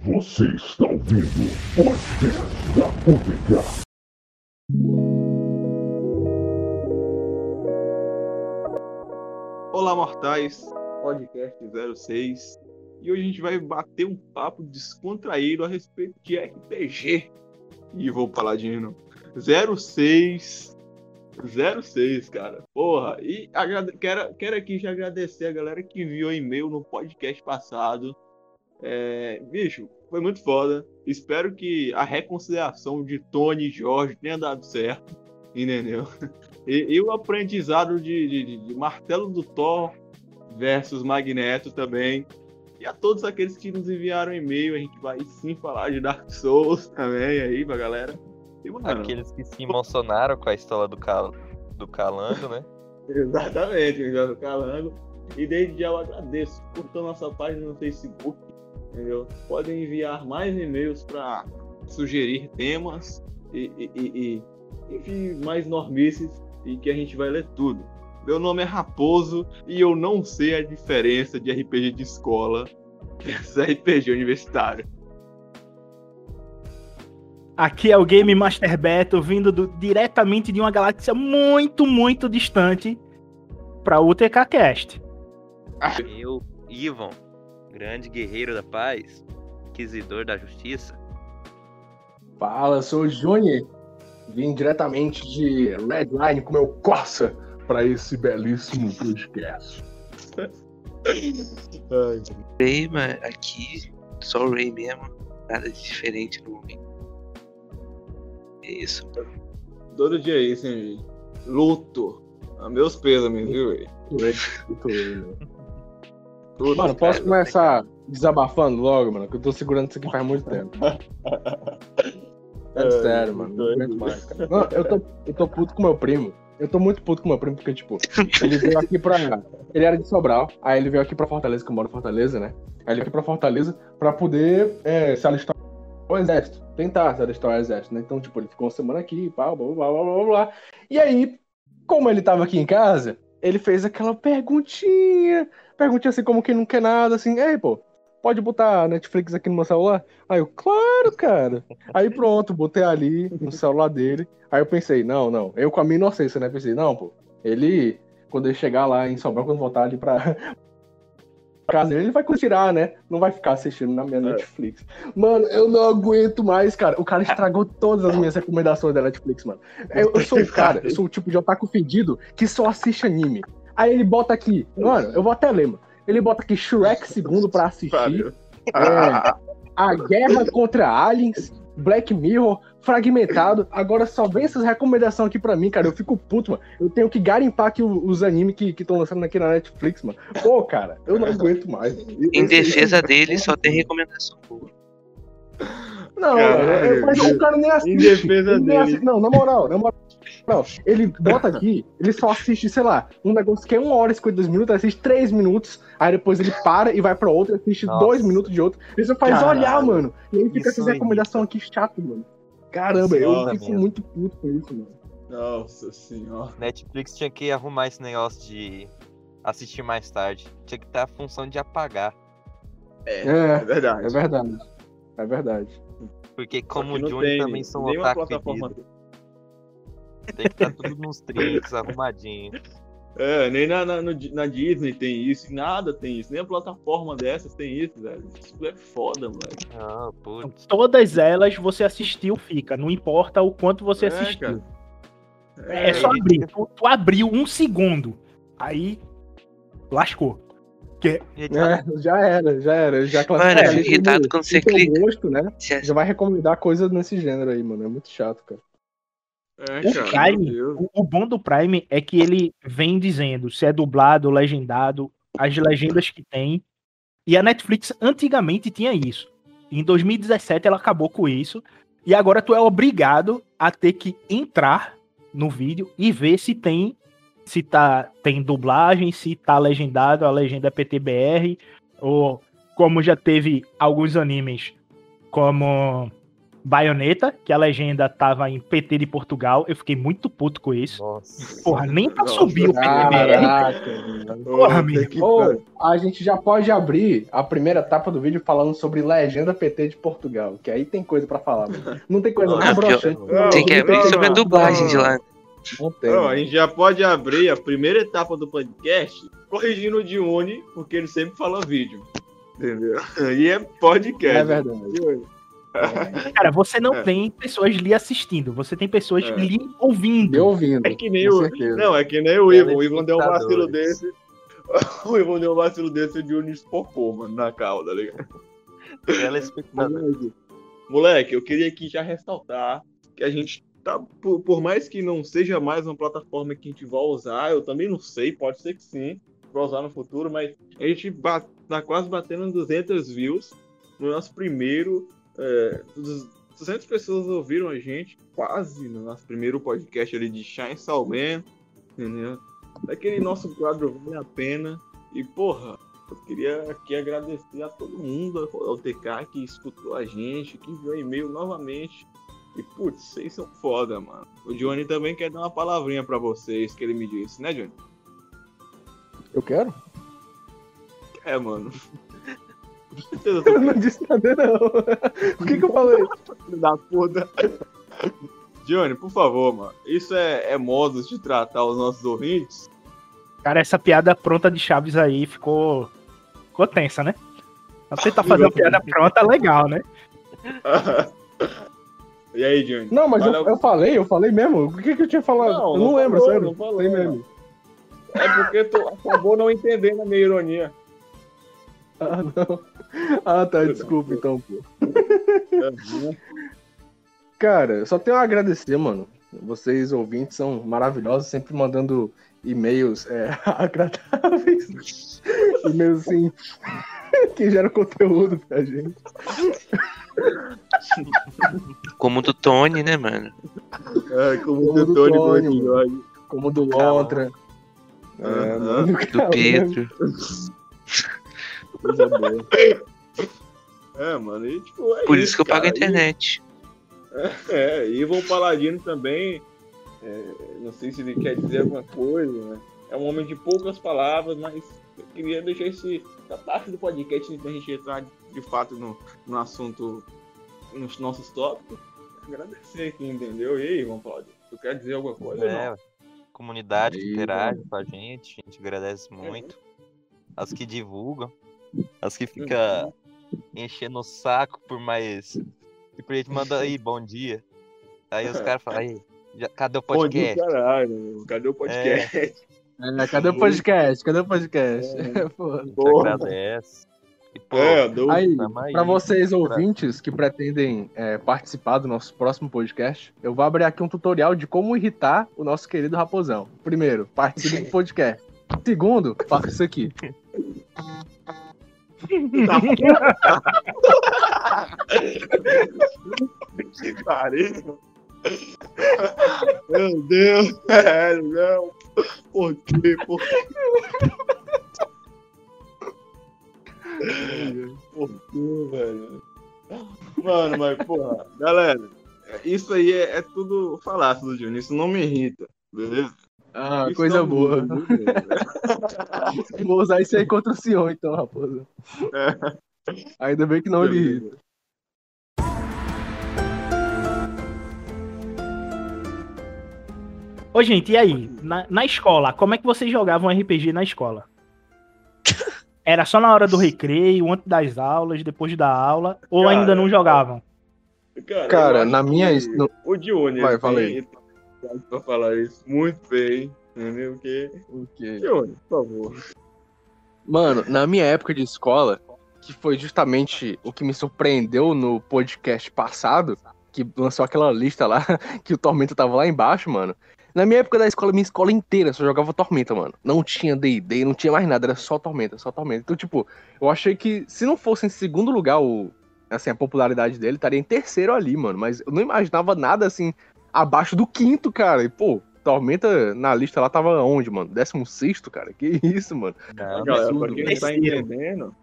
Você está ouvindo o podcast da UPK. Olá, mortais, podcast 06. E hoje a gente vai bater um papo descontraído a respeito de RPG. E vou de 06. 06, cara. Porra. E agrade... quero, quero aqui já agradecer a galera que enviou e-mail no podcast passado. É... Bicho, foi muito foda. Espero que a reconciliação de Tony e Jorge tenha dado certo. Entendeu? E, e o aprendizado de, de, de, Martelo do Thor versus Magneto também. E a todos aqueles que nos enviaram e-mail, a gente vai sim falar de Dark Souls também aí pra galera. E, mano, aqueles que se emocionaram com a história do, cal... do Calango, né? Exatamente, do Calango. E desde já eu agradeço. Curtam nossa página no Facebook. Entendeu? Podem enviar mais e-mails para sugerir temas e, e, e, e enfim, mais normices e que a gente vai ler tudo. Meu nome é Raposo e eu não sei a diferença de RPG de escola versus RPG universitário. Aqui é o Game Master Beto, vindo do, diretamente de uma galáxia muito, muito distante para o UTK Cast. Eu, Ivan, grande guerreiro da paz, inquisidor da justiça. Fala, sou o Juni, Vim diretamente de Redline com meu Corsa para esse belíssimo podcast. Ray, mas aqui só o Ray mesmo, nada de diferente no momento. É isso. Todo dia é isso, hein, Luto. A meus pêsames, viu, Ray? Mano, posso começar desabafando logo, mano? Que eu tô segurando isso aqui faz muito tempo. É sério, mano. Não aguento mais, cara. Não, eu, tô, eu tô puto com meu primo. Eu tô muito puto com meu primo, porque, tipo, ele veio aqui pra. Ele era de Sobral, aí ele veio aqui pra Fortaleza, que eu moro em Fortaleza, né? Aí ele veio aqui pra Fortaleza pra poder é, se alistar ao exército. Tentar se alistar ao exército, né? Então, tipo, ele ficou uma semana aqui, pá, blá, blá, blá, blá, blá. E aí, como ele tava aqui em casa, ele fez aquela perguntinha. Perguntinha assim, como quem não quer nada, assim, ei, pô, pode botar Netflix aqui no meu celular? Aí eu, claro, cara. Aí pronto, botei ali no celular dele. Aí eu pensei, não, não. Eu com a minha inocência, né? Pensei, não, pô. Ele, quando ele chegar lá em Sobral, quando voltar ali pra casa ele vai tirar, né? Não vai ficar assistindo na minha é. Netflix. Mano, eu não aguento mais, cara. O cara estragou todas as minhas recomendações da Netflix, mano. Eu, eu sou o cara, eu sou o tipo de otaku fedido que só assiste anime. Aí ele bota aqui, mano, eu vou até ler, mano. Ele bota aqui Shrek segundo pra assistir. É, a Guerra contra Aliens, Black Mirror, Fragmentado. Agora só vem essas recomendações aqui pra mim, cara. Eu fico puto, mano. Eu tenho que garimpar aqui os animes que estão lançando aqui na Netflix, mano. Pô, cara, eu não aguento mais. Em defesa dele, só tem recomendação boa. Não, Caralho, mas o cara nem assiste. Em defesa dele. Assiste. Não, na moral, na moral. Não, ele bota aqui, ele só assiste, sei lá, um negócio que é 1 hora e 52 minutos, assiste 3 minutos, aí depois ele para e vai pra outro, assiste 2 minutos de outro. Isso faz Caralho. olhar, mano. E aí fica essa recomendação aqui chato, mano. Caramba, eu fico mesmo. muito puto com isso, mano. Nossa senhora. Netflix tinha que arrumar esse negócio de assistir mais tarde. Tinha que ter a função de apagar. É, é, é verdade. É verdade. É verdade. Porque como o Johnny também são otaku plataforma... Tem que estar tudo nos trinks, arrumadinho. É, nem na, na, na, Disney tem isso, nada tem isso, nem a plataforma dessas tem isso, velho. Isso é foda, moleque. Ah, putz. Todas elas você assistiu, fica, não importa o quanto você é, assistiu. É, é, só abrir. Tu, tu, abriu um segundo, aí lascou. Que... É, já era, já era. Já mano, eu fico irritado quando você clica. Gosto, né? Já vai recomendar coisa nesse gênero aí, mano. É muito chato, cara. É, o Prime, o, o, bom do Prime é que ele vem dizendo se é dublado, legendado, as legendas que tem. E a Netflix antigamente tinha isso. Em 2017 ela acabou com isso. E agora tu é obrigado a ter que entrar no vídeo e ver se tem se tá tem dublagem, se tá legendado, a legenda é PTBR ou como já teve alguns animes como Baioneta, que a legenda tava em PT de Portugal. Eu fiquei muito puto com isso. Nossa. Porra, nem pra Nossa, subir o PTBR. Porra, meu. a gente já pode abrir a primeira etapa do vídeo falando sobre legenda PT de Portugal, que aí tem coisa pra falar. Mano. Não tem coisa mais broxante. Tem que abrir sobre a dublagem de lá. Não tem, não, a gente já pode abrir a primeira etapa do podcast corrigindo o Dione, porque ele sempre fala vídeo. Entendeu? E é podcast. É verdade. Cara, você não é. tem pessoas lhe assistindo, você tem pessoas é. lhe ouvindo. Me ouvindo. É que nem o. Não, é que nem o Ivo. O Ivo deu um vacilo desse. O Ivo deu um vacilo desse de Unis Popô, mano, na cauda, tá ligado? Telespectador. Moleque, eu queria aqui já ressaltar que a gente tá. Por, por, mais que não seja mais uma plataforma que a gente vai usar, eu também não sei, pode ser que sim, vai usar no futuro, mas a gente bat, tá quase batendo 200 views no nosso primeiro é, 200 pessoas ouviram a gente, quase no nosso primeiro podcast ali de Shine Salman, entendeu? Daquele nosso quadro Vale a Pena. E, porra, eu queria aqui agradecer a todo mundo, ao TK que escutou a gente, que enviou e-mail novamente. E, putz, vocês são foda, mano. O Johnny também quer dar uma palavrinha para vocês, que ele me disse, né, Johnny? Eu quero? É, mano. Eu não disse nada, não. O que, que eu falei? da puta. Johnny, por favor, mano. Isso é, é modo de tratar os nossos ouvintes? Cara, essa piada pronta de Chaves aí ficou. ficou tensa, né? Tentar fazer uma piada pronta legal, né? e aí, Johnny? Não, mas eu, eu, falei, eu falei mesmo. O que, que eu tinha falado? Não, eu não, não lembro, falou, sério. Não falei mesmo. É porque tu acabou não entendendo a minha ironia. Ah, não. Ah, tá, desculpa então, pô. Cara, só tenho a agradecer, mano. Vocês, ouvintes, são maravilhosos, sempre mandando e-mails é, agradáveis. e-mails assim, que geram conteúdo pra gente. Como do Tony, né, mano? É, como, como do, do Tony, Tony como do Lontra. É, mano, do Pedro. Coisa boa. É, mano, e tipo, é Por isso, isso que eu pago a internet. E, é, e Ivan Paladino também, é, não sei se ele quer dizer alguma coisa, né? É um homem de poucas palavras, mas eu queria deixar esse, parte do podcast pra gente entrar de fato no, no assunto, nos nossos tópicos. Agradecer aqui, entendeu? E aí, Ivan Paladino, tu quer dizer alguma coisa? É, não? comunidade que interage com a gente, a gente agradece muito. Uhum. As que divulgam. As que fica uhum. enchendo o saco por mais. Tipo, a gente manda aí, bom dia. Aí os caras falam, aí, já, cadê o podcast? Bom dia, caralho, cadê o podcast? É. É, cadê o podcast? Cadê o podcast? É. Pô, agradece. Pô, é, aí, para vocês ouvintes que pretendem é, participar do nosso próximo podcast, eu vou abrir aqui um tutorial de como irritar o nosso querido Raposão. Primeiro, participe do podcast. Segundo, faça isso aqui. que pariu. Meu Deus, velho, não. Por quê? Por quê? Por quê, velho? Mano, mas, porra, galera, isso aí é, é tudo falácio do Júnior, isso não me irrita, beleza? Ah, isso coisa boa. Vou usar isso aí contra o senhor, então, raposa. É. Ainda bem que não li. Ô, gente, e aí? Na, na escola, como é que vocês jogavam RPG na escola? Era só na hora do recreio, antes das aulas, depois da aula, ou cara, ainda não jogavam? Cara, cara na minha. No... O Dione, Vai, falei pra falar isso muito bem, entendeu? Porque. O quê? Johnny, por favor. Mano, na minha época de escola, que foi justamente o que me surpreendeu no podcast passado, que lançou aquela lista lá, que o Tormenta tava lá embaixo, mano. Na minha época da escola, minha escola inteira só jogava Tormenta, mano. Não tinha D&D, não tinha mais nada, era só Tormenta, só Tormenta. Então, tipo, eu achei que se não fosse em segundo lugar o, assim, a popularidade dele, estaria em terceiro ali, mano. Mas eu não imaginava nada, assim, abaixo do quinto, cara. E, pô, Tormenta na lista lá tava onde, mano? Décimo sexto, cara? Que isso, mano? Não, galera, pra quem não tá entendendo,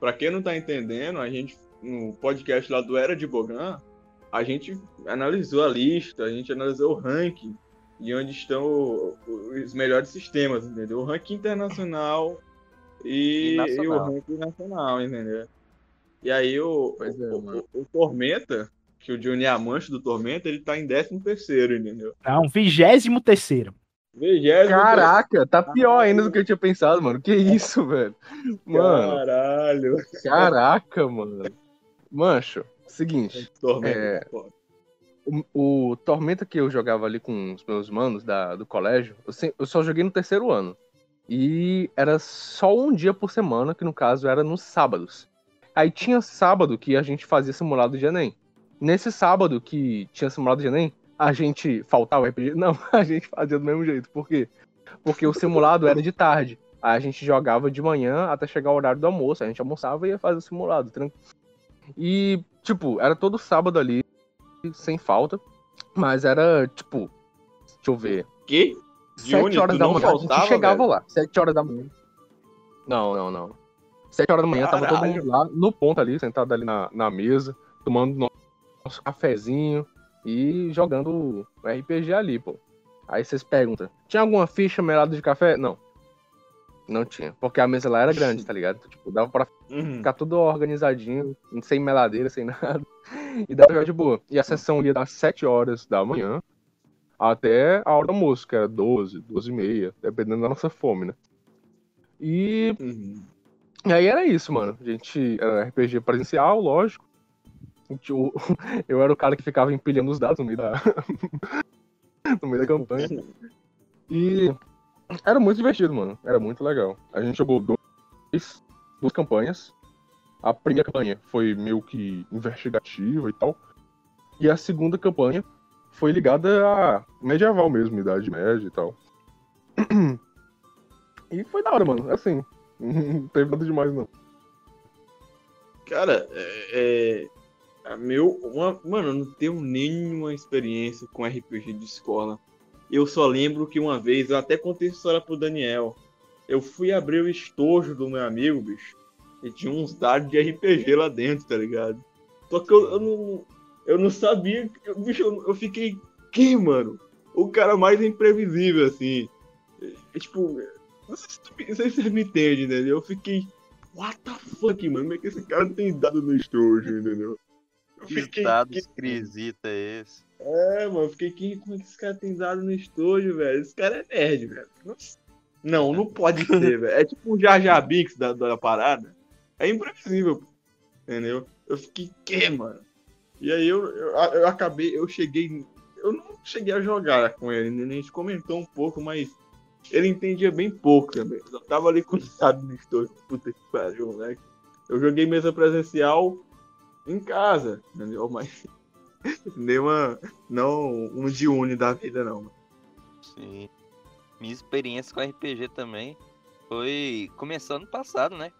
pra quem não tá entendendo, a gente, no podcast lá do Era de Bogan, a gente analisou a lista, a gente analisou o ranking de onde estão os melhores sistemas, entendeu? O ranking internacional e, E e o nacional. ranking nacional, entendeu? E aí o, é, o, o- o Tormenta, que o Johnny é amante do Tormenta, ele tá em 13 terceiro, entendeu? Não, vigésimo terceiro. Caraca, tá pior ainda do que eu tinha pensado, mano. Que isso, velho? Mano, Caralho. caraca, mano. Mancho, seguinte. Tormenta. É. pô. O, Tormenta que eu jogava ali com os meus manos da, do colégio, eu, se- eu só joguei no terceiro ano. E era só um dia por semana, que no caso era nos sábados. Aí tinha sábado que a gente fazia simulado de Enem. Nesse sábado que tinha simulado de Enem, a gente faltava RPG? Não, a gente fazia do mesmo jeito. Por quê? Porque o simulado era de tarde. Aí a gente jogava de manhã até chegar o horário do almoço. A gente almoçava e ia fazer o simulado. tran- E, tipo, era todo sábado ali, sem falta. Mas era, tipo, deixa eu ver. Que? Sete horas da manhã a gente faltava, chegava velho? lá. Sete horas da manhã. Não, não, não. Sete horas da manhã tava todo Caralho. mundo lá, no ponto ali, sentado ali na, na mesa, tomando no- nosso cafezinho e jogando o RPG ali, pô. Aí vocês perguntam, tinha alguma ficha melada de café? Não. Não tinha, porque a mesa lá era grande, tá ligado? Tipo, dava pra Uhum. ficar tudo organizadinho, sem meladeira, sem nada. E dava pra jogar de boa. E a sessão ia das 7 horas da manhã até a hora do almoço, que era 12, 12 e meia, dependendo da nossa fome, né? E, Uhum. e aí era isso, mano. A gente era RPG presencial, lógico. O- Eu era o cara que ficava empilhando os dados no meio da, no meio da campanha. E era muito divertido, mano. Era muito legal. A gente jogou dois, duas campanhas. A primeira campanha foi meio que investigativa e tal. E a segunda campanha foi ligada a medieval mesmo, Idade Média e tal. E foi da hora, mano. Assim, não teve nada demais, não. Cara, é, é, meu, uma- mano, eu não tenho nenhuma experiência com RPG de escola. Eu só lembro que uma vez, eu até contei essa história pro Daniel. Eu fui abrir o estojo do meu amigo, bicho, e tinha uns dados de RPG lá dentro, tá ligado? Só que eu, eu não, eu não sabia, eu- bicho, eu, eu fiquei, que, mano? O cara mais imprevisível, assim. É, tipo, não sei se, tu não sei se você me entende, entendeu? Eu fiquei, what the fuck, mano? Como é que esse cara tem dado no estojo, entendeu? Eu Que fiquei, estado que- esquisito é esse? É, mano, eu fiquei, que, como é que esse cara tem dado no estojo, velho? Esse cara é nerd, velho. Não, não pode ser, velho. É tipo um Jar Jar Binks da, da parada. É imprevisível, pô. entendeu? Eu fiquei, que, mano? E aí eu, eu, eu acabei, eu cheguei, eu não cheguei a jogar com ele, né? a gente comentou um pouco, mas ele entendia bem pouco também. Eu tava ali com o dado no estojo, puta que pariu, moleque. Eu joguei mesa presencial em casa, entendeu? Mas nenhuma, não um de uni da vida, não. Sim. Minha experiência com RPG também foi começando ano passado, né?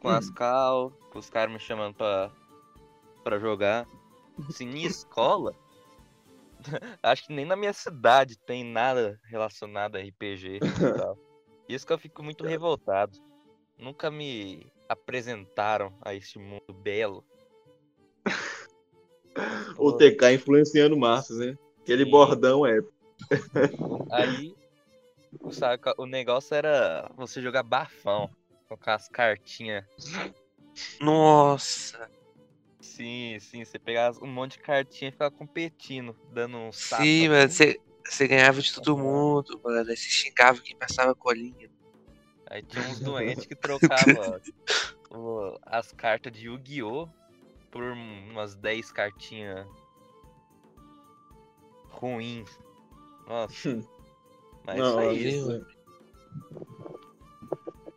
Com Hum. as cal, com os caras me chamando pra, pra jogar. Assim, minha escola, acho que nem na minha cidade tem nada relacionado a RPG e tal. Isso que eu fico muito revoltado. Nunca me apresentaram a este mundo belo. O TK influenciando massas, né? Aquele Sim. bordão é. Aí, sabe, o negócio era você jogar bafão, colocar as cartinhas. Nossa, Sim, sim, você pegava um monte de cartinha e ficava competindo, dando um tapa. sim, mano, você, você ganhava de todo mundo, mano. Aí você xingava quem passava colinha. Aí tinha uns doentes que trocavam o- as cartas de Yu-Gi-Oh! Por umas 10 cartinhas ruins. Nossa. Mas isso Não, aí. isso-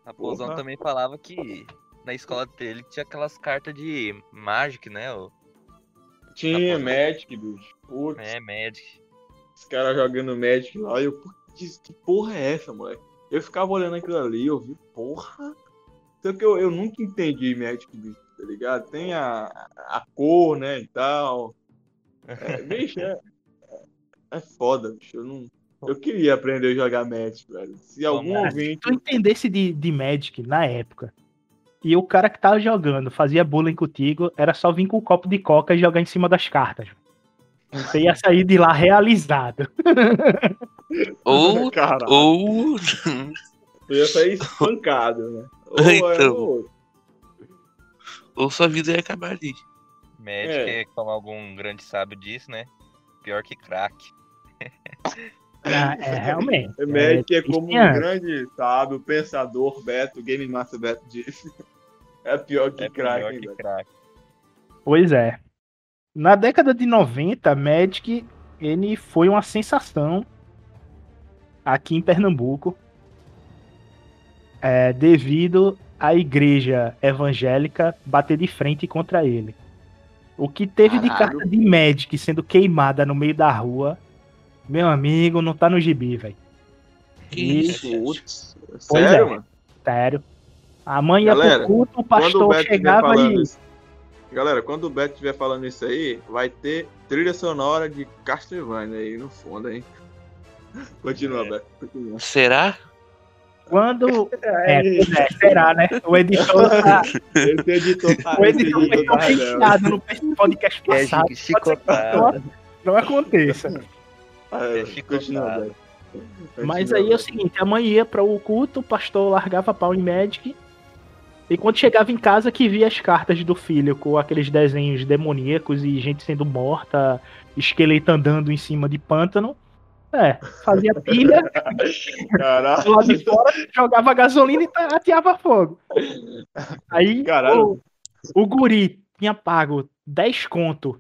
A Pozão Porra. também falava que na escola dele tinha aquelas cartas de Magic, né? O, Tinha Tá bom. Magic, bicho. Putz, é, Magic. os caras jogando Magic lá, e eu, putz, que porra é essa, moleque? Eu ficava olhando aquilo ali, eu vi, porra. Só que eu, eu nunca entendi Magic, bicho, tá ligado? Tem a, a cor, né, e tal. É, bicho, é, é foda, bicho. Eu não. Eu queria aprender a jogar Magic, velho. Se algum lá. ouvinte. Se tu entendesse de, de Magic na época, e o cara que tava jogando fazia bullying contigo, era só vir com um copo de coca e jogar em cima das cartas. Você ia sair de lá realizado. Ou. Caralho. ou. Eu ia sair espancado, né? Ou Então. é, ou- ou sua vida ia acabar ali. Magic, É. é. como algum grande sábio disse, né? Pior que crack. Ah, é, realmente. É Magic é, como um grande sábio, pensador, Beto, Game Master Beto disse. É pior que É crack, pior hein, que crack. Pois é. Na década de 90, Magic ele foi uma sensação aqui em Pernambuco, é, devido à igreja evangélica bater de frente contra ele. O que teve de Caralho. carta de Magic sendo queimada no meio da rua, meu amigo, não tá no gibi, velho. Que E- isso? Putz, Pois sério, é. mano? Sério. A mãe ia Galera, pro culto, o o pastor estiver chegava e. isso. Galera, quando o Beto estiver falando isso aí, vai ter trilha sonora de Castlevania aí no fundo, hein? Continua, É. Beto. Continua. Será? Quando. É, pois é, será, né? O editor tá. Esse editor tá. O editor foi tá confiado no podcast É passado. Que chicotada. não, aconteça. É, É continua, chicotada. Mas aí é o seguinte: a mãe ia para o culto, o pastor largava pau em Magic. E quando chegava em casa, que via as cartas do filho com aqueles desenhos demoníacos e gente sendo morta, esqueleto andando em cima de pântano. É, fazia pilha, Caralho. do lado de fora, jogava gasolina e ateava fogo. Aí o, o guri tinha pago 10 conto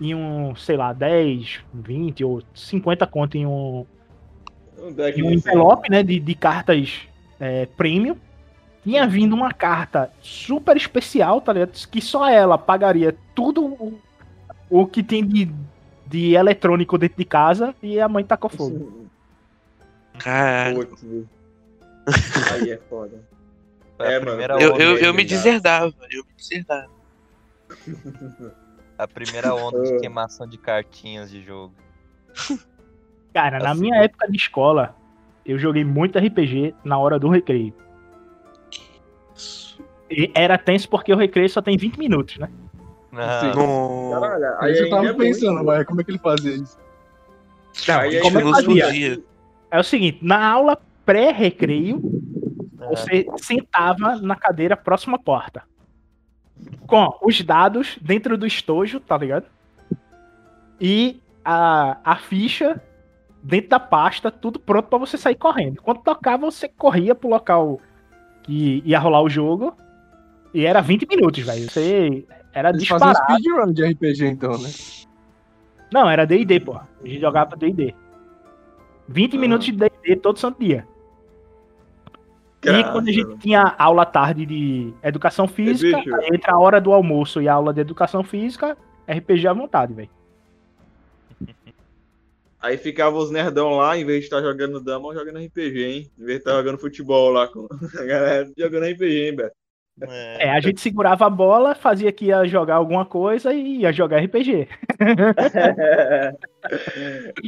em um, sei lá, 10, 20 ou 50 conto em um, deck em um de- envelope né, de, de cartas é, premium. Tinha vindo uma carta super especial, tá ligado? Que só ela pagaria tudo o, o que tem de, de eletrônico dentro de casa e a mãe tacou fogo. Caralho. Aí é foda. É, mano, primeira Eu, onda, eu, eu me cara. deserdava, eu me deserdava. a primeira onda de queimação de cartinhas de jogo. Cara, na Assim. minha época de escola, eu joguei muito RPG na hora do recreio. E era tenso porque o recreio só tem 20 minutos, né? Não, Não. Caralho, Aí eu ainda tava é pensando, mas como é que ele fazia isso? Aí como é que fazia? É o seguinte, na aula pré-recreio, não. você sentava na cadeira próxima à porta. Com os dados dentro do estojo, tá ligado? E a, a ficha dentro da pasta, tudo pronto pra você sair correndo. Quando tocava, você corria pro local que ia rolar o jogo. E era 20 minutos, velho. Você era Eles faziam disparado. speedrun de RPG então, né? Não, era D&D, pô. A gente jogava D&D. 20 Ah. minutos de D&D todo santo dia. E quando a gente tinha aula tarde de educação física, bicho. aí entre a hora do almoço e a aula de educação física, RPG à vontade, velho. Aí ficava os nerdão lá, em vez de estar jogando dama, jogando RPG, hein? Em vez de estar jogando futebol lá com a galera jogando RPG, hein, Beto? É, a gente segurava a bola, fazia que ia jogar alguma coisa e ia jogar RPG.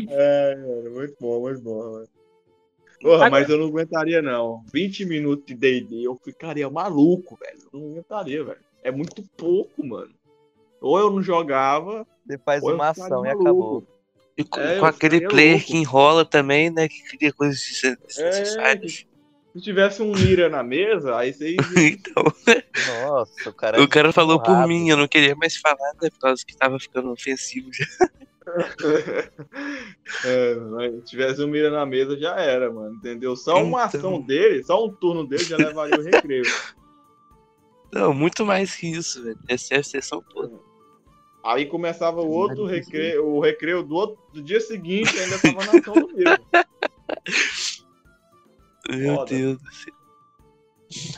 é, mano, muito bom, muito bom, mano. Porra, mas eu não aguentaria, não. 20 minutos de DD, eu ficaria maluco, velho. Eu não aguentaria, velho. É muito pouco, mano. Ou eu não jogava, Você faz uma ação e acabou. E com, É, com aquele player louco. que enrola também, né? Que cria coisas É, desnecessárias. Se tivesse um mira na mesa, aí vocês. então, Nossa, o cara. o cara falou por mim, eu não queria mais falar, né? Por causa que tava ficando ofensivo já. é, mas se tivesse um mira na mesa, já era, mano. Entendeu? Só uma Então. ação dele, só um turno dele já levaria o recreio. Não, muito mais que isso, velho. Essa é a sessão toda. Aí começava o outro recreio, o recreio do, outro, do dia seguinte, ainda tava na ação do mesmo. Meu Foda. Deus do céu.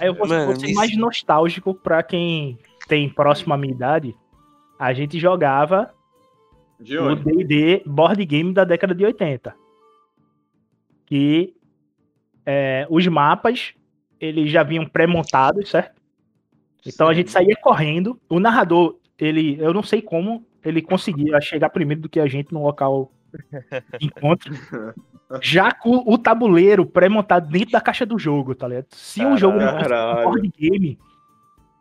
Aí eu vou, Mano, ser mais nostálgico pra quem tem próxima à minha idade. A gente jogava De o? D&D board game da década de 80. Que é, os mapas, eles já vinham pré-montados, certo? Então a gente saía correndo. O narrador, ele, eu não sei como, ele conseguia chegar primeiro do que a gente no local de encontro. Já com o tabuleiro pré-montado dentro da caixa do jogo, tá ligado? Se o jogo não fosse um board game,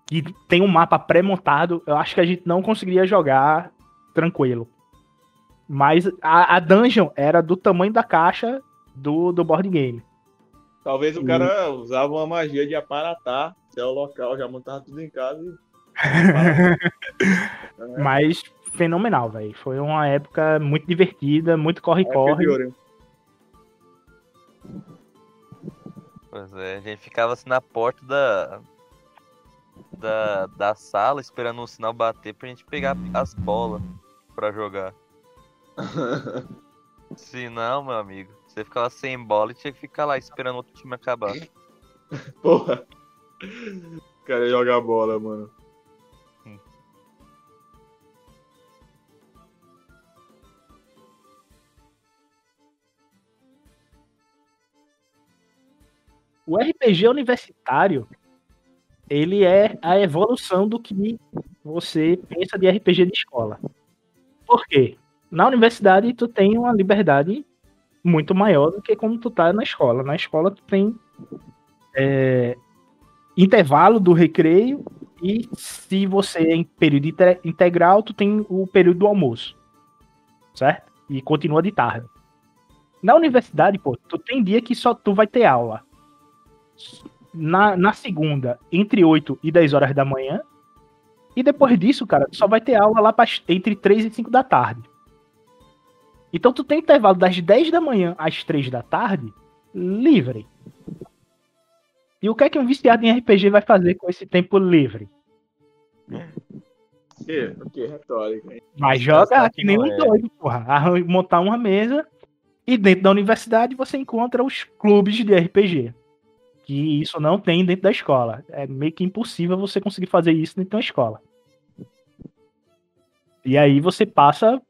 que tem um mapa pré-montado, eu acho que a gente não conseguiria jogar tranquilo. Mas a, a dungeon era do tamanho da caixa do, do board game. Talvez o cara usava uma magia de aparatar, se é o local, já montava tudo em casa e. Mas fenomenal, velho. Foi uma época muito divertida, muito corre-corre. Pois é, a gente ficava assim na porta da, da, da sala esperando o sinal bater pra gente pegar as bolas pra jogar. Se não, meu amigo, você ficava sem bola e tinha que ficar lá esperando outro time acabar. Porra. O cara jogar bola, mano. O RPG universitário, ele é a evolução do que você pensa de RPG de escola. Por quê? Na universidade tu tem uma liberdade muito maior do que quando tu tá na escola. Na escola tu tem é, intervalo do recreio e se você é em período integral, tu tem o período do almoço. Certo? E continua de tarde. Na universidade, pô, tu tem dia que só tu vai ter aula na, na segunda, entre 8 e 10 horas da manhã. E depois disso, cara, só vai ter aula lá pra, entre 3 e 5 da tarde. Então tu tem intervalo das 10 da manhã às 3 da tarde livre. E o que é que um viciado em RPG vai fazer com esse tempo livre? Que, que retórica? Vai jogar que nem um é. doido, porra. Montar uma mesa e dentro da universidade você encontra os clubes de RPG que isso não tem dentro da escola. É meio que impossível você conseguir fazer isso dentro da escola. E aí você passa,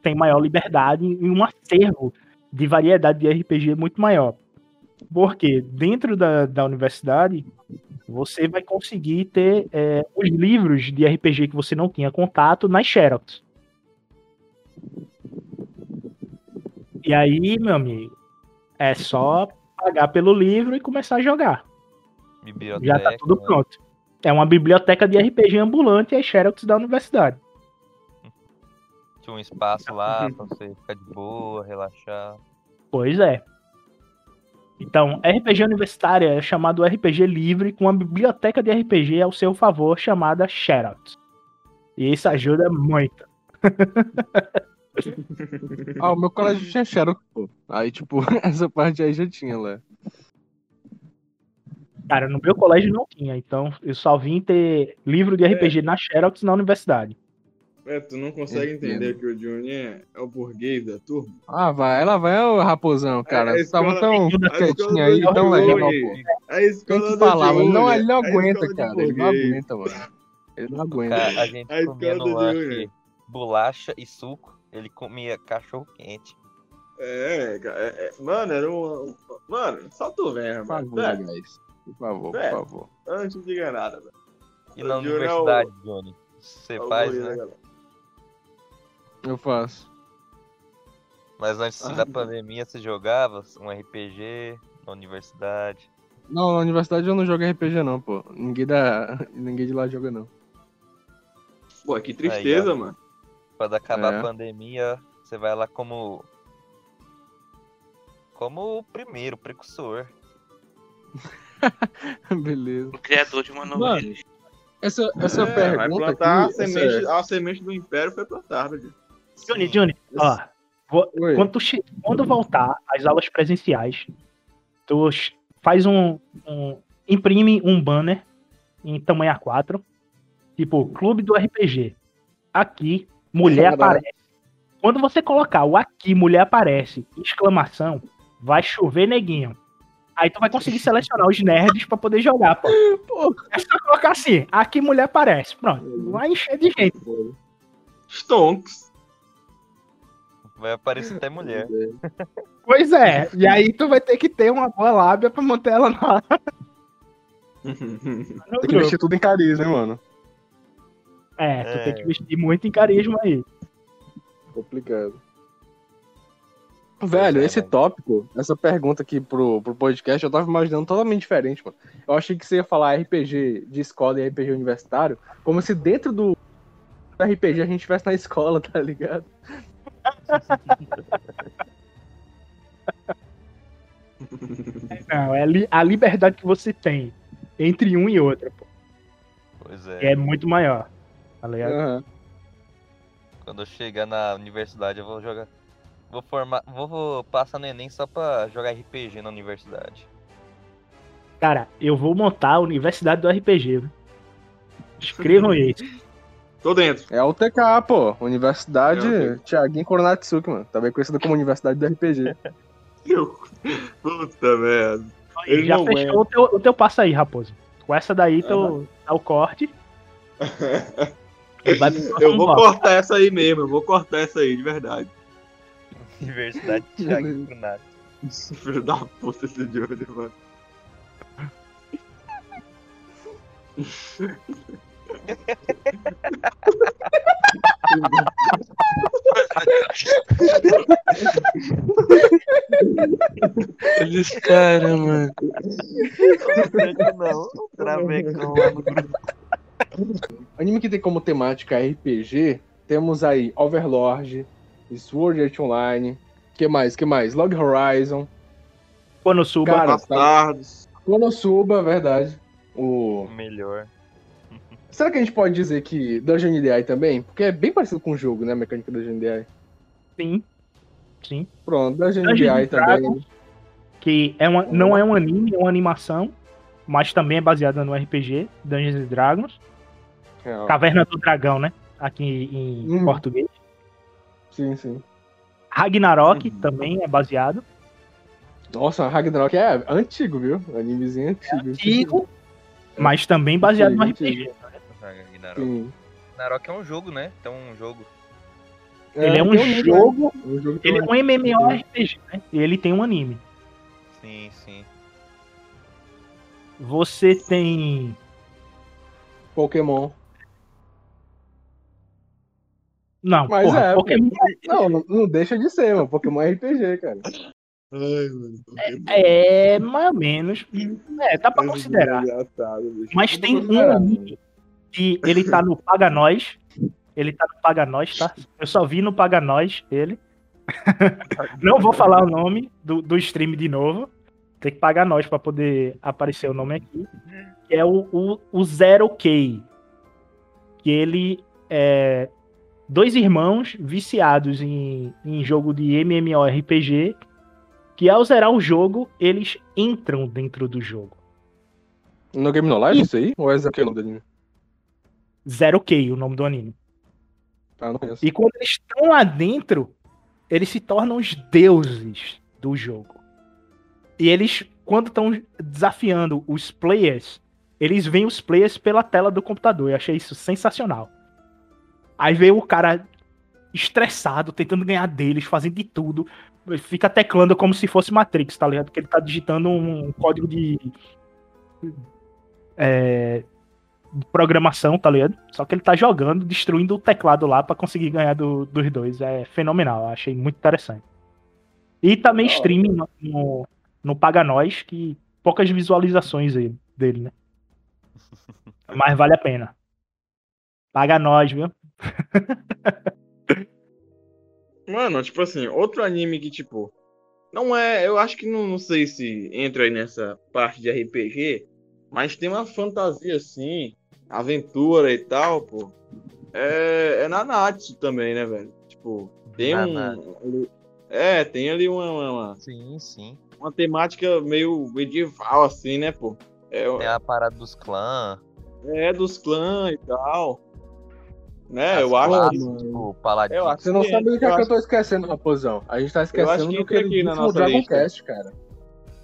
tem maior liberdade em um acervo de variedade de RPG muito maior. Porque dentro da, da universidade, você vai conseguir ter é, os livros de RPG que você não tinha contato nas Xerox. E aí, meu amigo, é só pagar pelo livro e começar a jogar. Biblioteca, Já tá tudo pronto. É uma biblioteca de RPG ambulante e as Xerox da universidade. Tinha um espaço lá pra você ficar de boa, relaxar. Pois é. Então, RPG universitária é chamado RPG livre com uma biblioteca de RPG ao seu favor chamada Xerox. E isso ajuda muito. ah, o meu colégio tinha Xerox, pô. Aí, tipo, essa parte aí já tinha lá. Cara, no meu colégio não tinha, então eu só vim ter livro de RPG é. na Xerox na universidade. É, tu não consegue entender que o Johnny é, é, o burguês da turma? Ah, vai, ela vai, o raposão, cara. É, escola, Tava tão quietinho aí, tão legal, pô. Tem que falar, mas não, ele não aguenta, cara. Ele não aguenta, mano. Ele não aguenta. Cara, a gente a comia no lanche bolacha e suco ele comia cachorro quente. É, é, é, mano, era um. Mano, só tu favor, é. guys. Por favor, por favor. Antes não diga nada, velho. E na universidade, o... Johnny? Você é faz, né? né Eu faço. Mas antes ah, da pandemia, você jogava um RPG na universidade? Não, na universidade eu não jogo RPG não, pô. Ninguém da. Ninguém de lá joga não. Pô, que tristeza, Aí, mano. Quando acabar é. a pandemia, você vai lá como. Como o primeiro, precursor. Beleza. O criador de uma nova Essa, essa é, pergunta. Vai plantar aqui, a, semente, essa... a semente do império foi plantada. Johnny, Johnny, ó. Vou, quando, tu, quando voltar às aulas presenciais, tu faz um, um. imprime um banner em tamanho A4, tipo, Clube do RPG. Aqui, mulher aparece. Quando você colocar o aqui, mulher aparece, exclamação, vai chover neguinho. Aí tu vai conseguir selecionar os nerds pra poder jogar, pô. pô. É só colocar assim, aqui mulher aparece. Pronto, vai encher de gente. Stonks. Vai aparecer até mulher. Pois é, e aí tu vai ter que ter uma boa lábia pra manter ela na. Tem que mexer tudo em carisma, né, mano? É, tu é. tem que investir muito em carisma aí. Complicado. Velho, é, esse mano. tópico, essa pergunta aqui pro, pro podcast, eu tava imaginando totalmente diferente, mano. Eu achei que você ia falar RPG de escola e RPG universitário, como se dentro do RPG a gente estivesse na escola, tá ligado? Não, é li- a liberdade que você tem entre um e outro, pô. Pois é. É muito maior. Tá ligado? Aham. Quando eu chegar na universidade, eu vou jogar. Vou formar. Vou, vou passar no Enem só pra jogar RPG na universidade. Cara, eu vou montar a Universidade do RPG. viu? Escrevam isso. Tô dentro. É a UTK, pô. Universidade É, Thiaguinho Koronatsuki, mano. Também conhecida como Universidade do RPG. Eu- Puta merda. Ele Já não fechou o teu, o teu passo aí, raposo. Com essa daí, tu dá o corte. Vai pro Eu vou bloco. cortar essa aí mesmo, eu vou cortar essa aí, de verdade. Universidade Thiago Brunato. Filho da puta esse de hoje, mano. Eles caras, mano. Não, travecão lá no grupo. Anime que tem como temática RPG, temos aí Overlord, Sword Art Online, que mais? Que mais? Log Horizon, Konosuba. Cara, Bastardos. Konosuba, verdade. O... Melhor. Será que a gente pode dizer que Dungeon DI também? Porque é bem parecido com o jogo, né? A mecânica Dungeon DI. Sim. Sim. Pronto, Dungeon Dungeons DI também. Que é uma, não é um anime, é uma animação. Mas também é baseada no RPG, Dungeons and Dragons. Real. Caverna do Dragão, né? Aqui em Hum. português. Sim, sim. Ragnarok Uhum. também é baseado. Nossa, Ragnarok é antigo, viu? Animezinho antigo. Antigo, mas também baseado no RPG. Ragnarok. Sim. Ragnarok é um jogo, né? Então um jogo. Ele é um anime, jogo, né? Um jogo ele é tem um MMORPG, né? E ele tem um anime. Sim, sim. Você tem. Pokémon. Não, Mas porra, é, Pokémon Não, não, não deixa de ser, mano. Pokémon é RPG, cara. Ai, mano. é mais ou menos. É, dá pra considerar. Mas tem um que ele tá no Paga Nós. Ele tá no Paga Nós, tá? Eu só vi no Paga Nós ele. Não vou falar o nome do, do stream de novo. Tem que pagar nós pra poder aparecer o nome aqui. Que é o, o, o Zero K. Que ele é dois irmãos viciados em, em jogo de MMORPG. Que ao zerar o jogo, eles entram dentro do jogo. No Game No Life, isso aí? Ou é esse aqui o nome do anime? Zero K, o nome do anime. Ah, não conheço. E quando eles estão lá dentro, eles se tornam os deuses do jogo. E eles, quando estão desafiando os players, eles veem os players pela tela do computador. Eu achei isso sensacional. Aí vem o cara estressado, tentando ganhar deles, fazendo de tudo. Fica teclando como se fosse Matrix, tá ligado? Porque ele tá digitando um código de. É, de programação, tá ligado? Só que ele tá jogando, destruindo o teclado lá pra conseguir ganhar do- dos dois. É fenomenal, achei muito interessante. E também hora. streaming no, no, no Paga Nós, que poucas visualizações aí dele, né? Mas vale a pena. Paga nós, viu? Mano, tipo assim, outro anime que, tipo, não é. Eu acho que não, não sei se entra aí nessa parte de RPG, mas tem uma fantasia assim, aventura e tal, pô. É, é Nanatsu também, né, velho? Tipo, tem um. É, tem ali uma, uma, uma, Sim, sim. uma temática meio medieval, assim, né, pô? É, Tem a parada dos clãs. é dos clãs e tal. Né, as eu acho que. tipo, paladino. Eu acho Você não que- sabe do que, eu é que eu tô esquecendo, raposão. A gente tá esquecendo que do aqui na queridíssimo nossa Dragon lista. Quest, cara.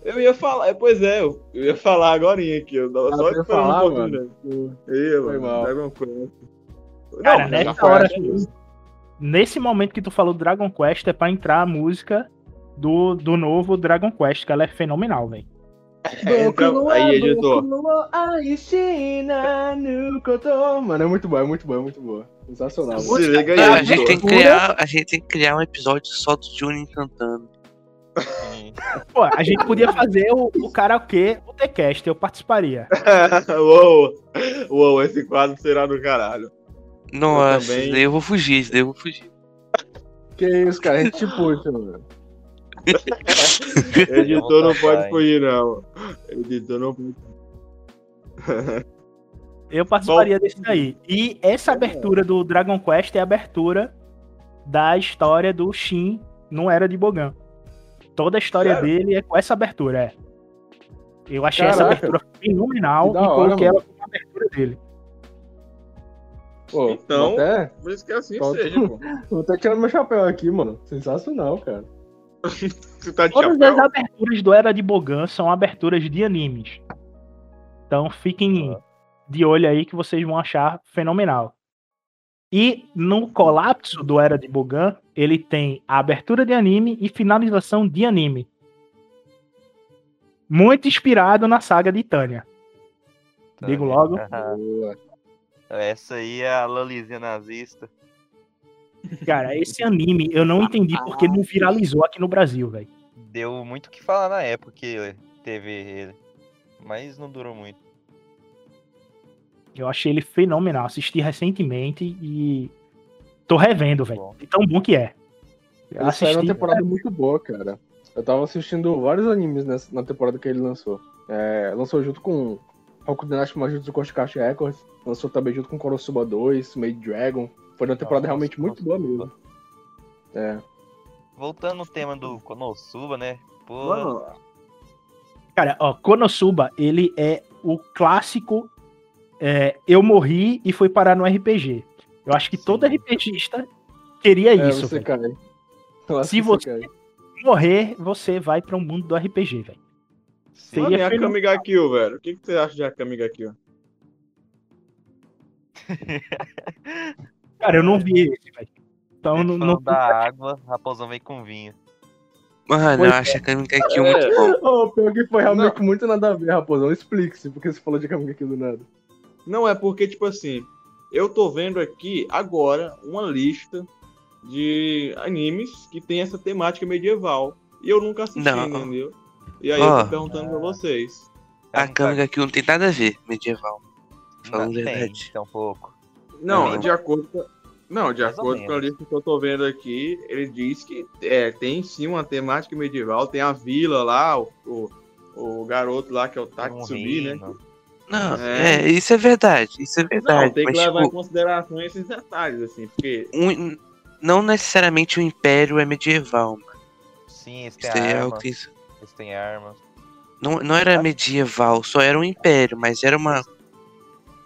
Eu ia falar, é, pois é, eu, ia falar agora aqui. Eu tava Ah, só esperando falar, um pouquinho, né? Ia, Foi mano, mal. Dragon Quest. Cara, Não, nessa hora que- Nesse momento que tu falou Dragon Quest, é pra entrar a música do, do novo Dragon Quest, que ela é fenomenal, velho. É, entra- aí, editor. Mano, é muito boa, é muito boa, é muito boa. Sensacional. Se liga aí, a gente tem que criar, a gente tem que criar um episódio só do Junin cantando. Pô, a gente podia fazer o, o karaokê, o TCast, eu participaria. uou, uou, esse quadro será do caralho. Nossa, também- isso daí eu vou fugir, isso daí eu vou fugir. Que isso, cara? A gente te puxa, mano. Editor não pode fugir, não. Editor não pode. Eu participaria desse daí. E essa abertura do Dragon Quest é a abertura da história do Shin no Era de Bogan. Toda a história Sério? dele é com essa abertura, é. Eu achei essa Caraca. abertura fenomenal e coloquei ela como abertura dele. Pô, Então- até, Por isso que assim Pode. seja, pô. vou até tirar meu chapéu aqui, mano. Sensacional, cara. Tá de Todas as chapéu? aberturas do Era de Bogan são aberturas de animes. Então fiquem de olho aí que vocês vão achar fenomenal. E no colapso do Era de Bogan, ele tem a abertura de anime e finalização de anime. Muito inspirado na saga de Tânia. Digo logo. Essa aí é a Lalizinha nazista. Cara, esse anime eu não entendi porque não viralizou aqui no Brasil, velho. Deu muito o que falar na época que teve ele. Mas não durou muito. Eu achei ele fenomenal. Assisti recentemente e tô revendo, velho. De tão bom que é. Eu Ele saiu uma temporada muito boa, cara. Eu tava assistindo vários animes nessa, na temporada que ele lançou. É, lançou junto com Hokuto Dynasty Majutsu Koshikashi Records. Lançou também junto com Konosuba 2, Made Dragon. Foi uma temporada realmente muito boa mesmo. É. Voltando no tema do Konosuba, né? Pô, Cara, ó, Konosuba, ele é o clássico é, eu morri e fui parar no RPG. Eu acho que todo Sim. RPGista queria É, isso, você Se você- cai. Morrer, você vai pra um mundo do RPG, velho. sim. mano, e Akami Kill, velho? O que, que você acha de Akami Kill? Cara, eu não vi esse, velho. Então não, não da água, raposão vem com vinho. Mano, Pois eu acho a Kamika Kill muito bom. Oh, pior que foi realmente muito nada a ver, raposão. Explique-se, porque você falou de caminho aqui do nada. Não, é porque, tipo assim, eu tô vendo aqui agora uma lista de animes que tem essa temática medieval. E eu nunca assisti, Não. entendeu? E aí eu Ó. tô perguntando pra vocês. A Kamika Kill não tem nada a ver, medieval. Falando Não, verdade. tem um pouco. Não, Não. de acordo com. Não, de Mais acordo com a lista que eu tô vendo aqui, ele diz que é, tem sim uma temática medieval, tem a vila lá, o, o, o garoto lá que é o Um Tatsubi, né? Não, É. é. isso é verdade, isso é verdade. Não, tem que mas, levar em tipo, consideração esses detalhes, assim, porque. um- não necessariamente o Império é medieval, mano. Sim, eles têm Isso aí é o armas. que isso- Eles têm armas. Não, não era medieval, só era um império, mas era uma.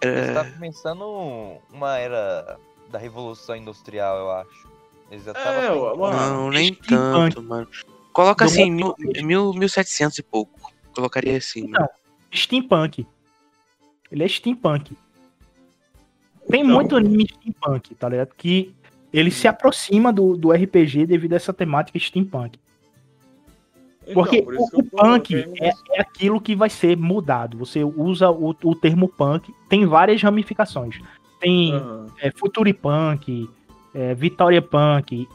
Eles Era... tá começando uma era da Revolução Industrial, eu acho. Eles já estavam É. Não, nem tanto, mano. Coloca Do assim, mil, mil, 1700 e pouco. Colocaria assim, Não. mano. steampunk. Ele é steampunk. Tem Então- muito anime steampunk, tá ligado? Que ele se aproxima do, do RPG devido a essa temática steampunk. Então, Porque por o, o punk é, é aquilo que vai ser mudado. Você usa o, o termo punk, tem várias ramificações. Tem Aham. é, Futuripunk, é, Vitória Punk.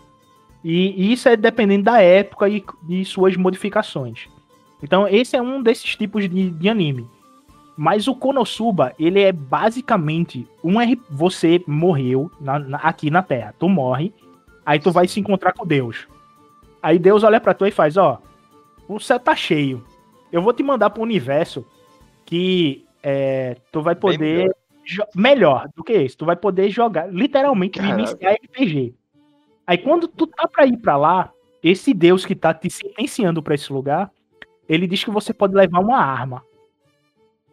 E, e isso é dependendo da época e de suas modificações. Então, esse é um desses tipos de, de anime. Mas o Konosuba, ele é basicamente um R... Você morreu na- na- aqui na Terra. Tu morre, aí tu vai se encontrar com Deus. Aí Deus olha pra tu e faz, ó, o céu tá cheio. Eu vou te mandar pro universo que é, tu vai poder melhor. melhor do que isso. Tu vai poder jogar, literalmente, Caraca. vivenciar RPG. Aí quando tu tá pra ir pra lá, esse Deus que tá te sentenciando pra esse lugar, ele diz que você pode levar uma arma.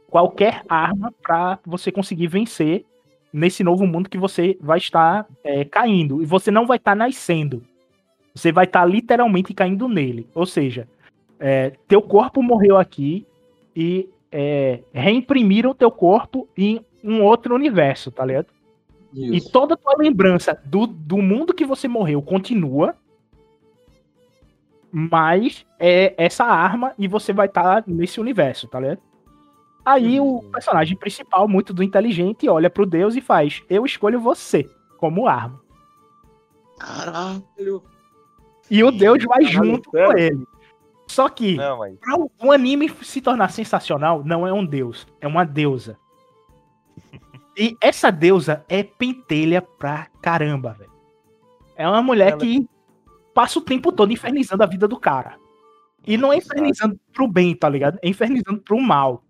Qualquer arma pra você conseguir vencer nesse novo mundo que você vai estar é, caindo. E você não vai estar nascendo. Você vai estar literalmente caindo nele. Ou seja, é, teu corpo morreu aqui e é, reimprimiram teu corpo em um outro universo, tá ligado? E Isso. toda a tua lembrança do, do mundo que você morreu continua, mas é essa arma e você vai estar nesse universo, tá ligado? Aí o Uhum. personagem principal, muito do inteligente, olha pro Deus e faz: Eu escolho você como arma. Caralho. E o Deus vai caralho, junto sério? com ele. Só que, Não, mas. pra o- um anime se tornar sensacional, não é um deus, é uma deusa. E essa deusa é pentelha pra caramba, velho. É uma mulher Ela- que passa o tempo todo infernizando a vida do cara. E não é infernizando pro bem, tá ligado? É infernizando pro mal.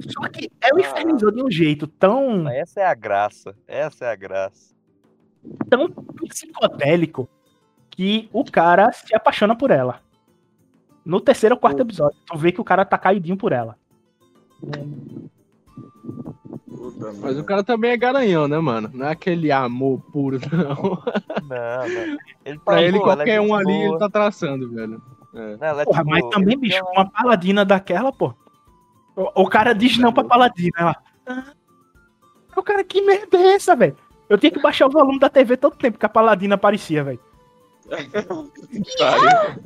Só que ela Ah. infernizou de um jeito tão, Essa é a graça. Essa é a graça. tão psicodélico que o cara se apaixona por ela. No terceiro ou quarto episódio, tu vê que o cara tá caidinho por ela. Mas o cara também é garanhão, né, mano? Não é aquele amor puro, não. Não, não. Ele pra tá ele, boa, ela é qualquer um ali, ele tá traçando, velho. É. É Porra, mas também, ele bicho, uma paladina daquela, pô. O, o cara diz não pra paladina. Ela. "Ah." O cara, que merda é essa, velho? Eu tinha que baixar o volume da TV todo tempo que a paladina aparecia, velho. Pariu.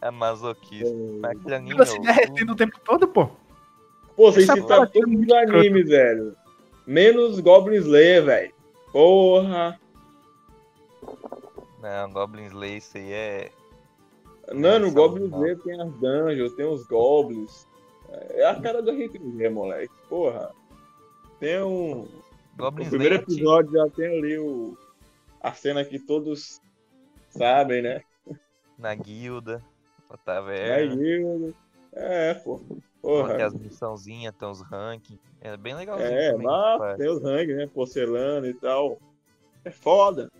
É masoquista. Mas aquele anime, se eu- derretendo o tempo todo, pô. Pô, vocês citaram paladina é todos os animes, velho. Menos Goblin Slayer, velho. Porra. Não, Goblin Slayer, isso aí é. Não, no Essa Goblin. Slayer tem as dungeons, tem os goblins. É a cara do RPG, moleque. Porra. Tem um. Goblin No primeiro Slayer. tipo, episódio já tem ali o. A cena que todos sabem, né? Na guilda, na taverna. eu- é pô. Tem Porra. as missãozinhas, tem os rankings. É bem legalzinho. É, também, pai. tem os ranks, né? Porcelana e tal. É foda.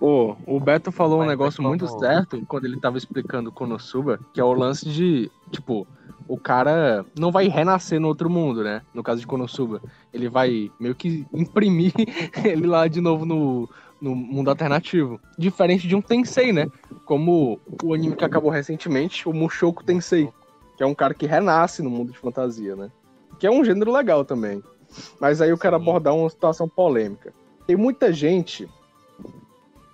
Ô, o Beto falou um Mas negócio vai muito certo quando ele tava explicando o Konosuba, que é o lance de, tipo, o cara não vai renascer no outro mundo, né? No caso de Konosuba. Ele vai meio que imprimir ele lá de novo no, no mundo alternativo. Diferente de um Tensei, né? Como o anime que acabou recentemente, o Mushoku Tensei. Que é um cara que renasce no mundo de fantasia, né? Que é um gênero legal também. Mas aí eu quero abordar uma situação polêmica. Tem muita gente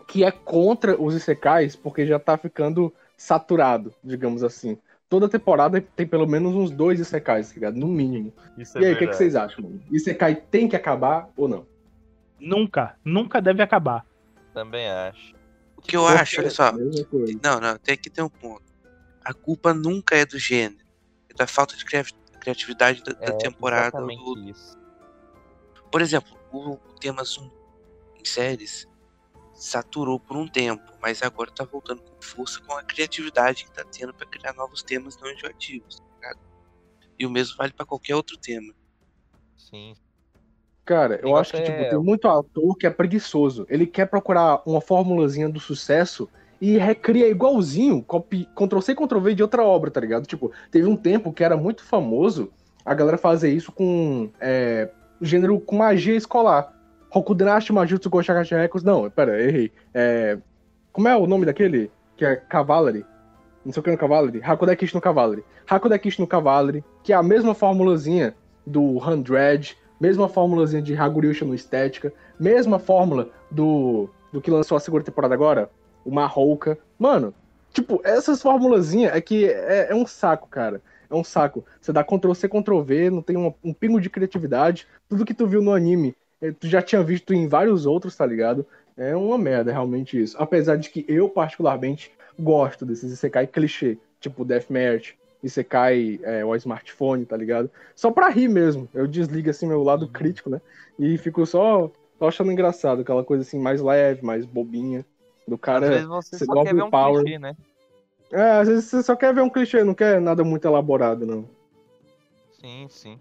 que é contra os Isekais porque já tá ficando saturado, digamos assim. Toda temporada tem pelo menos uns dois Isekais, tá ligado? No mínimo. Isso e aí, é o que, que vocês acham, mano? Isekai tem que acabar ou não? Nunca, nunca deve acabar. Também acho. O que eu acho, olha só. Não, não, tem aqui tem um ponto. A culpa nunca é do gênero. É da falta de cria- criatividade da, da É temporada. exatamente do- isso. Por exemplo, o, o tema zumbi em séries saturou por um tempo, mas agora tá voltando com força com a criatividade que tá tendo pra criar novos temas não enjoativos. tá ligado? E o mesmo vale pra qualquer outro tema. Sim. Cara, eu acho que até- tipo, tem muito ator que é preguiçoso. Ele quer procurar uma formulazinha do sucesso e recria igualzinho, copy, Ctrl-C, Ctrl-V de outra obra, tá ligado? Tipo, teve um tempo que era muito famoso a galera fazer isso com é, gênero com magia escolar. Hokudrashi Majutsu Goshagashi Records. Não, pera, errei. É, como é o nome daquele? Que é Cavalry? Não sei o que no Cavalry. Hakudekishi no Cavalry. Hakudekishi no Cavalry, que é a mesma formulazinha do Hundred, mesma formulazinha de Haguriusha no Estética, mesma fórmula do, do que lançou a segunda temporada agora, o Mahouka. Mano, tipo, essas formulazinhas é que é, é um saco, cara. É um saco. Você dá Ctrl-C, Ctrl-V, não tem uma- um pingo de criatividade. Tudo que tu viu no anime, tu já tinha visto em vários outros, tá ligado? É uma merda, realmente, isso. Apesar de que eu, particularmente, gosto desses Isekai clichê, tipo Deathmatch, Isekai, é, o smartphone, tá ligado? Só pra rir mesmo. Eu desligo, assim, meu lado crítico, né? E fico só, só achando engraçado, aquela coisa, assim, mais leve, mais bobinha. Do Às cara... vezes você só quer ver um power. clichê, né? É, às vezes você só quer ver um clichê, não quer nada muito elaborado, não. Sim, sim.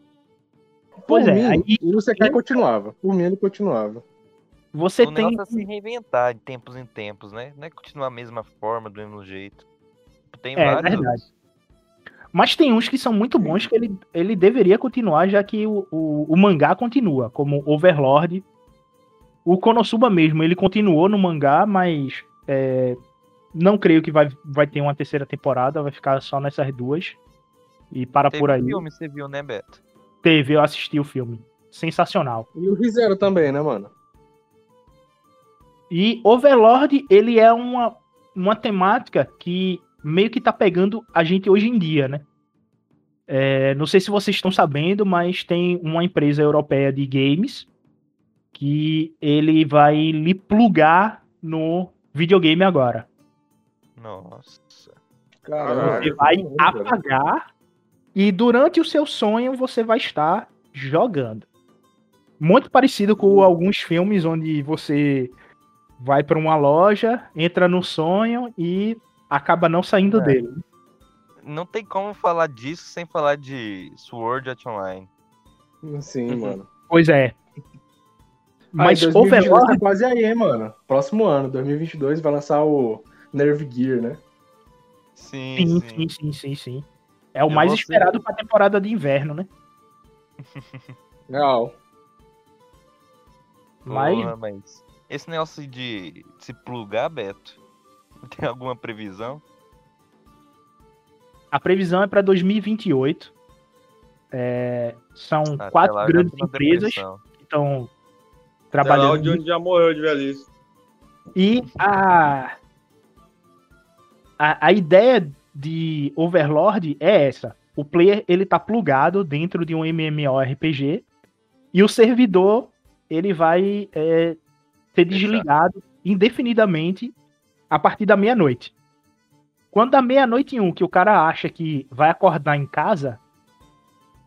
Pois Por é, mim, aí o Isekai continuava. Por mim, ele continuava. você o tem. é se reinventar de tempos em tempos, né? Não é continuar a mesma forma, do mesmo jeito. Tem É vários. verdade. Mas tem uns que são muito bons que ele, ele deveria continuar, já que o, o, o mangá continua, como Overlord. O Konosuba mesmo, ele continuou no mangá, mas é, não creio que vai, vai ter uma terceira temporada, vai ficar só nessas duas. E para Teve por aí. filme, você viu, né, Beto? Teve, eu assisti o filme. Sensacional. E o Rizero também, né, mano? E Overlord, ele é uma, uma temática que meio que tá pegando a gente hoje em dia, né? É, não sei se vocês estão sabendo, mas tem uma empresa europeia de games que ele vai lhe plugar no videogame agora. Nossa. Caramba. Você vai apagar e durante o seu sonho você vai estar jogando. Muito parecido com alguns filmes onde você vai para uma loja, entra no sonho e acaba não saindo É. dele. Não tem como falar disso sem falar de Sword Art Online. Sim, mano. Pois é. Mas Aí, 2022 Overlord, tá quase aí, hein, mano. Próximo ano, 2022, vai lançar o Nerve Gear, né? Sim, sim, sim. sim, sim, sim, sim. É o Eu mais ser- esperado para a temporada de inverno, né? Real. Mas Porra, mas esse negócio de se plugar, Beto, tem alguma previsão? a previsão é para 2028. É, são Até quatro lá grandes empresas depressão. que estão Até lá o trabalhando Johnny já morreu de velhice. E a, a, a ideia de Overlord é essa. O player ele tá plugado dentro de um MMORPG e o servidor ele vai é, ser desligado indefinidamente a partir da meia-noite. Quando da meia-noite em um que o cara acha que vai acordar em casa,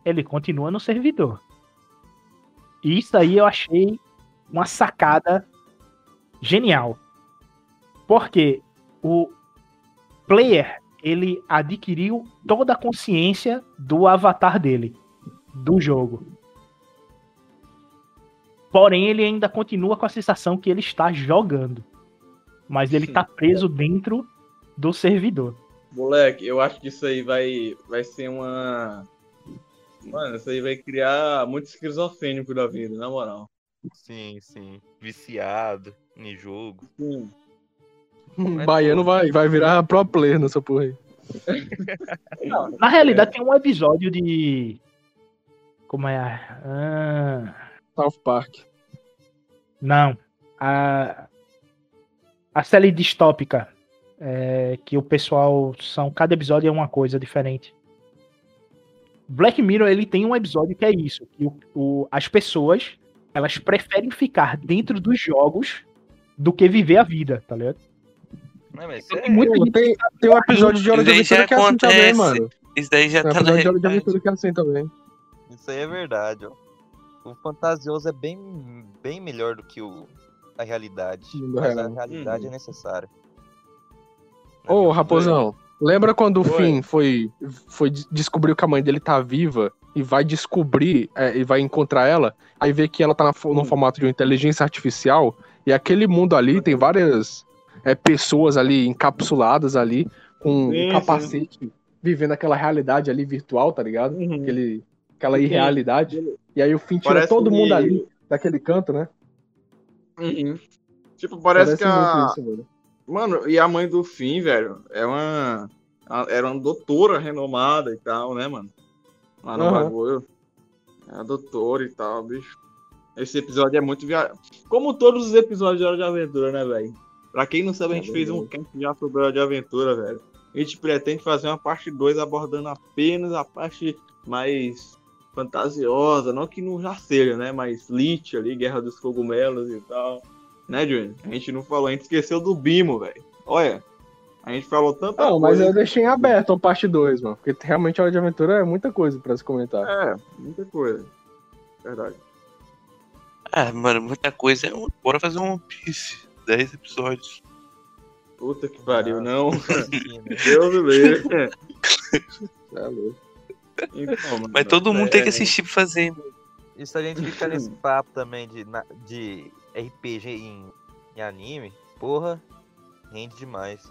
ele continua no servidor. E isso aí eu achei uma sacada genial. Porque o player, ele adquiriu toda a consciência do avatar dele, do jogo. Porém, ele ainda continua com a sensação que ele está jogando. Mas ele está preso dentro do servidor. Moleque, eu acho que isso aí vai, vai ser uma. Mano, isso aí vai criar muito esquizofrênico da vida, na moral. Sim, sim. Viciado em jogo. Sim. Mas, Baiano vai, vai virar pro player nessa porra aí. Na realidade, tem um episódio de. Como é? Ah, South Park. Não. A, a série distópica. é, que o pessoal são. Cada episódio é uma coisa diferente. Black Mirror ele tem um episódio que é isso. Que o, o- as pessoas elas preferem ficar dentro dos jogos do que viver a vida, tá ligado? Não, mas Tem é, muita gente Tem, tem um episódio de Hora de Aventura que é assim também, mano. Isso daí já Tem um tá na episódio de Hora de. Aventura que é assim também. isso aí é verdade, ó. O fantasioso é bem, bem melhor do que o, a realidade. Mundo Mas real. a realidade Uhum. é necessária. Ô, minha Raposão, lembra quando o Oi. Finn foi, foi de- descobriu que a mãe dele tá viva e vai descobrir é, e vai encontrar ela, aí vê que ela tá na no Hum. formato de uma inteligência artificial e aquele mundo ali tem várias é, pessoas ali encapsuladas ali com Sim, um capacete vivendo aquela realidade ali virtual, tá ligado? Uhum. Aquele, aquela Sim. irrealidade. E aí o Finn tira Parece todo que- mundo ali daquele canto, né? Uhum. Tipo, parece, que a. isso, mano. Mano, e a mãe do Finn, velho, é uma. Era uma doutora renomada e tal, né, mano? Lá no Aham. bagulho. É a doutora e tal, bicho. Esse episódio é muito viajado. Como todos os episódios de Hora de Aventura, né, velho? Pra quem não sabe, a gente É fez um camp já sobre Hora de Aventura, velho. A gente pretende fazer uma parte 2 abordando apenas a parte mais fantasiosa, não que não já seja, né? Mas Lich ali, Guerra dos Cogumelos e tal. Né, Júnior? A gente não falou, a gente esqueceu do Bimo, velho. Olha, a gente falou tanta Não, mas coisa. eu deixei em aberto a parte 2, mano. Porque realmente a Hora de Aventura é muita coisa pra se comentar. É, muita coisa. Verdade. Ah, mano, muita coisa. é um- Bora fazer um One Piece. 10 episódios. Puta que pariu, Ah. não. Né? Deus me livre. É louco. Então, mano, Mas todo mundo tem que é- assistir pra fazer, mano. E se a gente ficar nesse papo também de, de RPG em, em anime, porra, rende demais.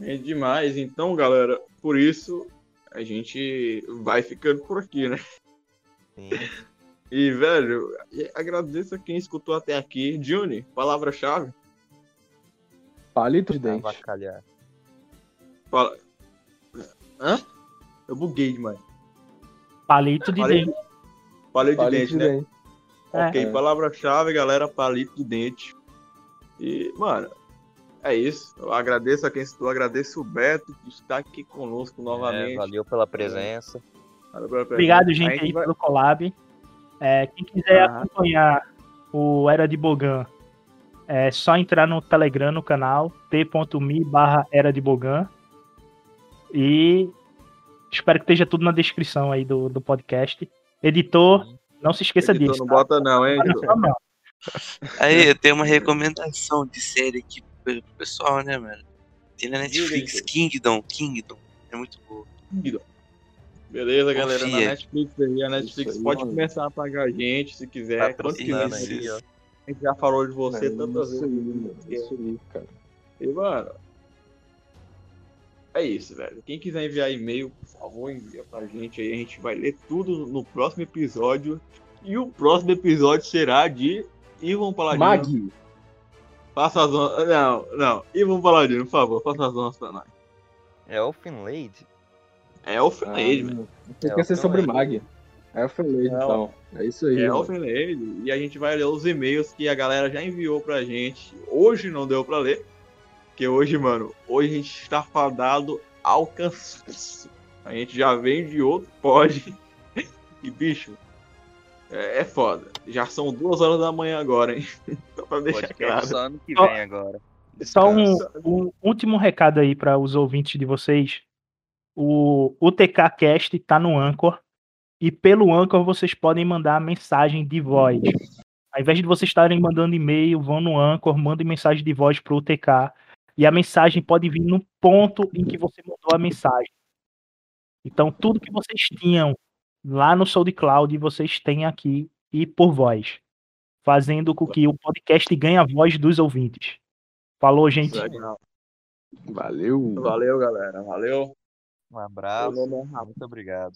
É demais. Então, galera, por isso a gente vai ficando por aqui, né? Sim. E, velho, agradeço a quem escutou até aqui. Juni, palavra-chave. Palito de dente. Avacalhar. Fala... Hã? Eu buguei demais. Palito de Falei- dente. De Palito dente, de né? dente. Ok, É. palavra-chave, galera, palito de dente. E, mano, é isso. Eu agradeço a quem escutou, agradeço o Beto que está aqui conosco novamente. É, valeu pela presença. Valeu pela presença. Obrigado, gente, aí vai- pelo collab. É, quem quiser Ah. acompanhar o Era de Bogan, é só entrar no Telegram, no canal, t.me barra Era de Bogan. E espero que esteja tudo na descrição aí do, do podcast. Editor, não se esqueça Editor, disso. Não tá? bota não, hein? Só, não. Aí, eu tenho uma recomendação de série aqui pro pessoal, né, mano? Tem na Netflix Kingdom, Kingdom. É muito boa. Beleza, galera. Na Confia. Netflix aí, a Netflix aí, pode mano. começar a pagar a gente se quiser. Quanto quiser. Patrocinando aí, ó. A gente já falou de você É, tantas isso aí, vezes. mano, Isso aí, cara. E, mano, é isso, velho. Quem quiser enviar e-mail, por favor, envia pra gente aí. A gente vai ler tudo no próximo episódio. E o próximo episódio será de Ivan Paladino. Mag, Faça as honras. Não, não. Ivan Paladino, por favor, faça as honras pra nós. É Elfenlade? É o ah, Fenade, velho. Você quer ser sobre Mag. É o Fenlade, Não. então. É isso aí. É o Fenade. E a gente vai ler os e-mails que a galera já enviou pra gente. Hoje não deu pra ler. Porque hoje, mano, hoje a gente está fadado ao cansaço. A gente já vem de outro pod. E, bicho, é, é foda. Já são duas horas da manhã agora, hein? Só pra deixar Podcast claro. só ano que vem agora. Só um, um último recado aí para os ouvintes de vocês. O UTK Cast tá no Anchor. E pelo Anchor vocês podem mandar mensagem de voz. Ao invés de vocês estarem mandando e-mail, vão no Anchor, mandem mensagem de voz pro UTK. E a mensagem pode vir no ponto em que você mandou a mensagem. Então, tudo que vocês tinham lá no SoundCloud, vocês têm aqui e por voz. Fazendo com que o podcast ganhe a voz dos ouvintes. Falou, gente. Legal. Valeu. Valeu, galera. Valeu. Um abraço. Muito obrigado.